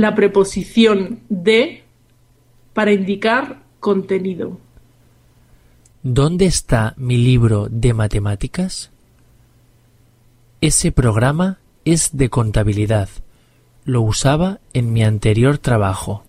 la preposición de para indicar contenido. ¿Dónde está mi libro de matemáticas? Ese programa es de contabilidad. Lo usaba en mi anterior trabajo.